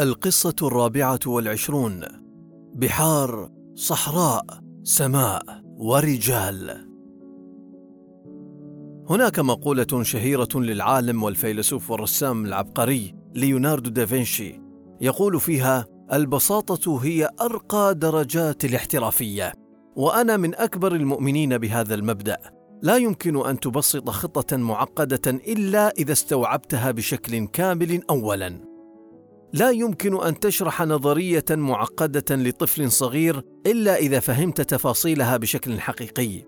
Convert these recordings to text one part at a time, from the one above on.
القصة الرابعة والعشرون. بحار صحراء سماء ورجال. هناك مقولة شهيرة للعالم والفيلسوف والرسام العبقري ليوناردو دافنشي يقول فيها البساطة هي أرقى درجات الاحترافية وأنا من أكبر المؤمنين بهذا المبدأ. لا يمكن أن تبسط خطة معقدة إلا إذا استوعبتها بشكل كامل أولاً. لا يمكن أن تشرح نظرية معقدة لطفل صغير إلا إذا فهمت تفاصيلها بشكل حقيقي.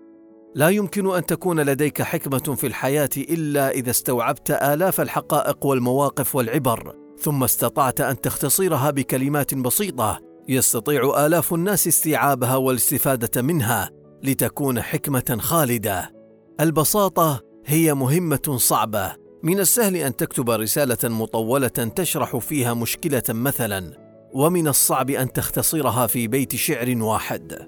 لا يمكن أن تكون لديك حكمة في الحياة إلا إذا استوعبت آلاف الحقائق والمواقف والعبر ثم استطعت أن تختصرها بكلمات بسيطة يستطيع آلاف الناس استيعابها والاستفادة منها لتكون حكمة خالدة. البساطة هي مهمة صعبة. من السهل أن تكتب رسالة مطولة تشرح فيها مشكلة مثلا ومن الصعب أن تختصرها في بيت شعر واحد.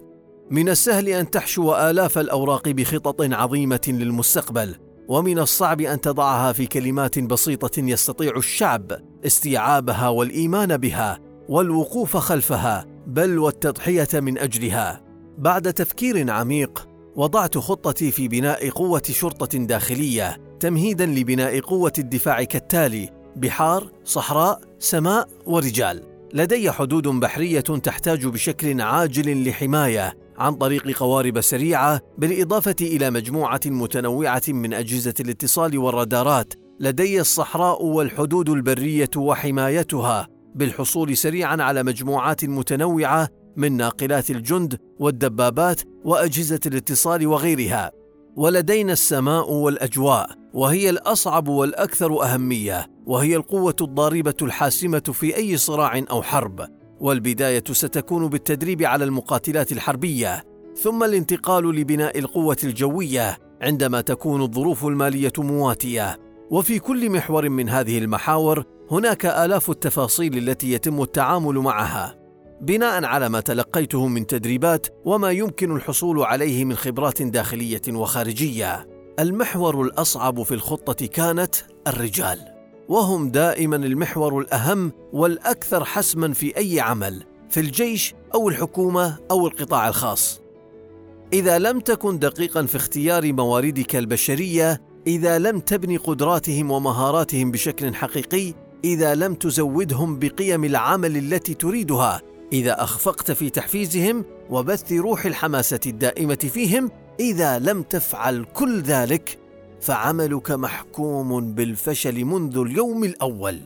من السهل أن تحشو آلاف الأوراق بخطط عظيمة للمستقبل ومن الصعب أن تضعها في كلمات بسيطة يستطيع الشعب استيعابها والإيمان بها والوقوف خلفها بل والتضحية من أجلها. بعد تفكير عميق وضعت خطتي في بناء قوة شرطة داخلية تمهيدا لبناء قوة الدفاع كالتالي: بحار، صحراء، سماء، ورجال. لدي حدود بحرية تحتاج بشكل عاجل لحماية عن طريق قوارب سريعة، بالإضافة إلى مجموعة متنوعة من أجهزة الاتصال والرادارات. لدي الصحراء والحدود البرية وحمايتها، بالحصول سريعا على مجموعات متنوعة من ناقلات الجند والدبابات وأجهزة الاتصال وغيرها. ولدينا السماء والأجواء، وهي الأصعب والأكثر أهمية وهي القوة الضاربة الحاسمة في أي صراع أو حرب. والبداية ستكون بالتدريب على المقاتلات الحربية ثم الانتقال لبناء القوة الجوية عندما تكون الظروف المالية مواتية. وفي كل محور من هذه المحاور هناك آلاف التفاصيل التي يتم التعامل معها. بناء على ما تلقيته من تدريبات وما يمكن الحصول عليه من خبرات داخلية وخارجية. المحور الأصعب في الخطة كانت الرجال وهم دائما المحور الأهم والأكثر حسما في أي عمل في الجيش أو الحكومة أو القطاع الخاص. إذا لم تكن دقيقا في اختيار مواردك البشرية إذا لم تبني قدراتهم ومهاراتهم بشكل حقيقي إذا لم تزودهم بقيم العمل التي تريدها إذا أخفقت في تحفيزهم وبث روح الحماسة الدائمة فيهم إذا لم تفعل كل ذلك فعملك محكوم بالفشل منذ اليوم الأول.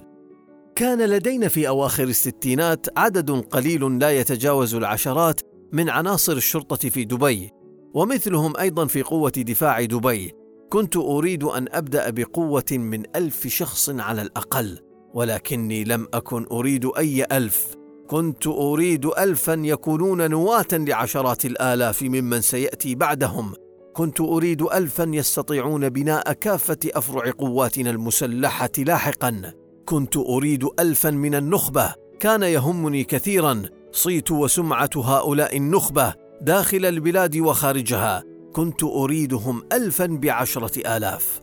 كان لدينا في أواخر الستينات عدد قليل لا يتجاوز العشرات من عناصر الشرطة في دبي ومثلهم أيضا في قوة دفاع دبي. كنت أريد أن أبدأ بقوة من ألف شخص على الأقل ولكني لم أكن أريد أي ألف. كنت أريد الفا يكونون نواة لعشرات الآلاف ممن سيأتي بعدهم. كنت أريد الفا يستطيعون بناء كافة أفرع قواتنا المسلحة لاحقا. كنت أريد الفا من النخبة. كان يهمني كثيرا. صيت وسمعة هؤلاء النخبة داخل البلاد وخارجها. كنت أريدهم الفا بعشرة آلاف.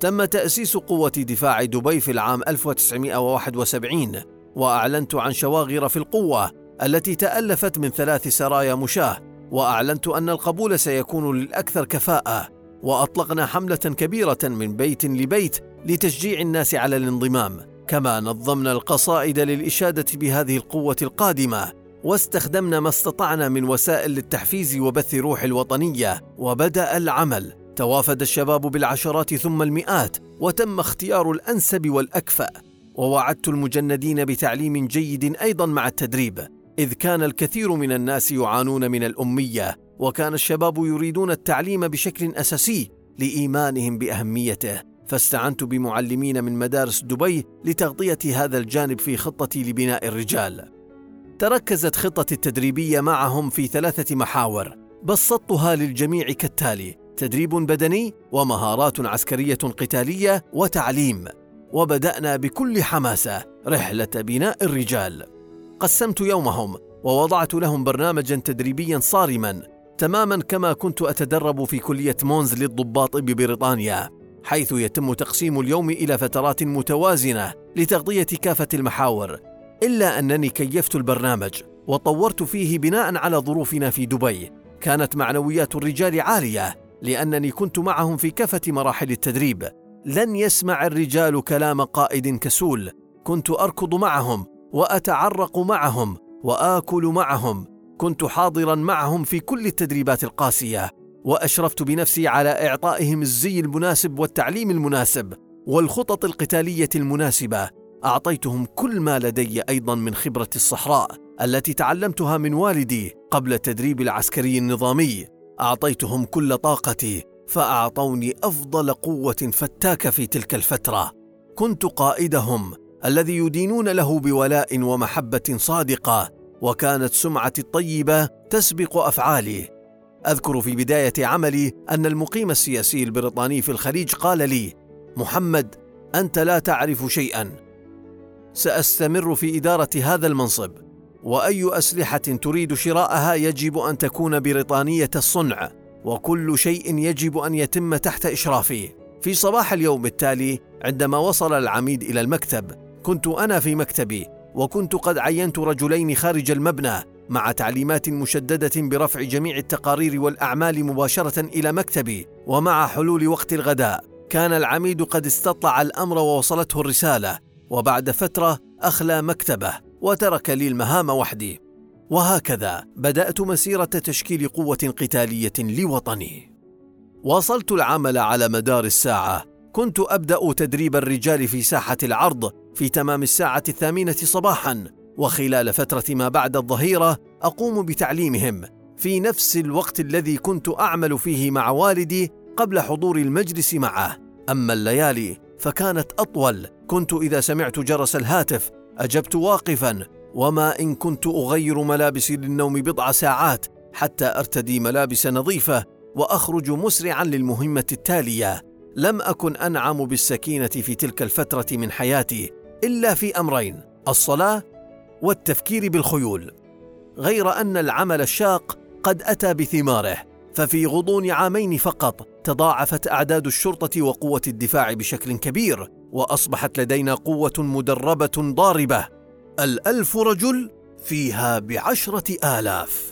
تم تأسيس قوة دفاع دبي في العام 1971 وأعلنت عن شواغر في القوة التي تألفت من ثلاث سرايا مشاة وأعلنت أن القبول سيكون للأكثر كفاءة. وأطلقنا حملة كبيرة من بيت لبيت لتشجيع الناس على الانضمام. كما نظمنا القصائد للإشادة بهذه القوة القادمة واستخدمنا ما استطعنا من وسائل للتحفيز وبث روح الوطنية وبدأ العمل. توافد الشباب بالعشرات ثم المئات وتم اختيار الأنسب والأكفأ. ووعدت المجندين بتعليم جيد أيضا مع التدريب إذ كان الكثير من الناس يعانون من الأمية وكان الشباب يريدون التعليم بشكل أساسي لإيمانهم بأهميته. فاستعنت بمعلمين من مدارس دبي لتغطية هذا الجانب في خطتي لبناء الرجال. تركزت خطتي التدريبية معهم في ثلاثة محاور. بسطتها للجميع كالتالي تدريب بدني ومهارات عسكرية قتالية وتعليم. وبدأنا بكل حماسة رحلة بناء الرجال. قسمت يومهم ووضعت لهم برنامجا تدريبيا صارما تماما كما كنت أتدرب في كلية مونز للضباط ببريطانيا حيث يتم تقسيم اليوم إلى فترات متوازنة لتغطية كافة المحاور. إلا أنني كيفت البرنامج وطورت فيه بناء على ظروفنا في دبي. كانت معنويات الرجال عالية لأنني كنت معهم في كافة مراحل التدريب. لن يسمع الرجال كلام قائد كسول. كنت أركض معهم وأتعرق معهم وآكل معهم. كنت حاضرا معهم في كل التدريبات القاسية. وأشرفت بنفسي على إعطائهم الزي المناسب والتعليم المناسب والخطط القتالية المناسبة. أعطيتهم كل ما لدي أيضا من خبرة الصحراء التي تعلمتها من والدي قبل التدريب العسكري النظامي. أعطيتهم كل طاقتي فأعطوني أفضل قوة فتاكه في تلك الفترة. كنت قائدهم الذي يدينون له بولاء ومحبة صادقة وكانت سمعتي الطيبة تسبق أفعالي. أذكر في بداية عملي أن المقيم السياسي البريطاني في الخليج قال لي محمد أنت لا تعرف شيئا. سأستمر في إدارة هذا المنصب وأي أسلحة تريد شراءها يجب أن تكون بريطانية الصنع. وكل شيء يجب أن يتم تحت اشرافي في صباح اليوم التالي عندما وصل العميد إلى المكتب كنت أنا في مكتبي وكنت قد عينت رجلين خارج المبنى مع تعليمات مشددة برفع جميع التقارير والأعمال مباشرة إلى مكتبي ومع حلول وقت الغداء. كان العميد قد استطلع الأمر ووصلته الرسالة وبعد فترة أخلى مكتبه وترك لي المهام وحدي. وهكذا بدأت مسيرة تشكيل قوة قتالية لوطني. واصلت العمل على مدار الساعة. كنت أبدأ تدريب الرجال في ساحة العرض في تمام الساعة الثامنة صباحا. وخلال فترة ما بعد الظهيرة أقوم بتعليمهم. في نفس الوقت الذي كنت أعمل فيه مع والدي قبل حضور المجلس معه. أما الليالي فكانت أطول. كنت إذا سمعت جرس الهاتف أجبت واقفا. وما إن كنت أغير ملابسي للنوم بضع ساعات حتى أرتدي ملابس نظيفة وأخرج مسرعا للمهمة التالية. لم أكن أنعم بالسكينة في تلك الفترة من حياتي إلا في أمرين الصلاة والتفكير بالخيول. غير أن العمل الشاق قد أتى بثماره ففي غضون عامين فقط تضاعفت أعداد الشرطة وقوة الدفاع بشكل كبير وأصبحت لدينا قوة مدربة ضاربة. الألف رجل فيها بعشرة آلاف.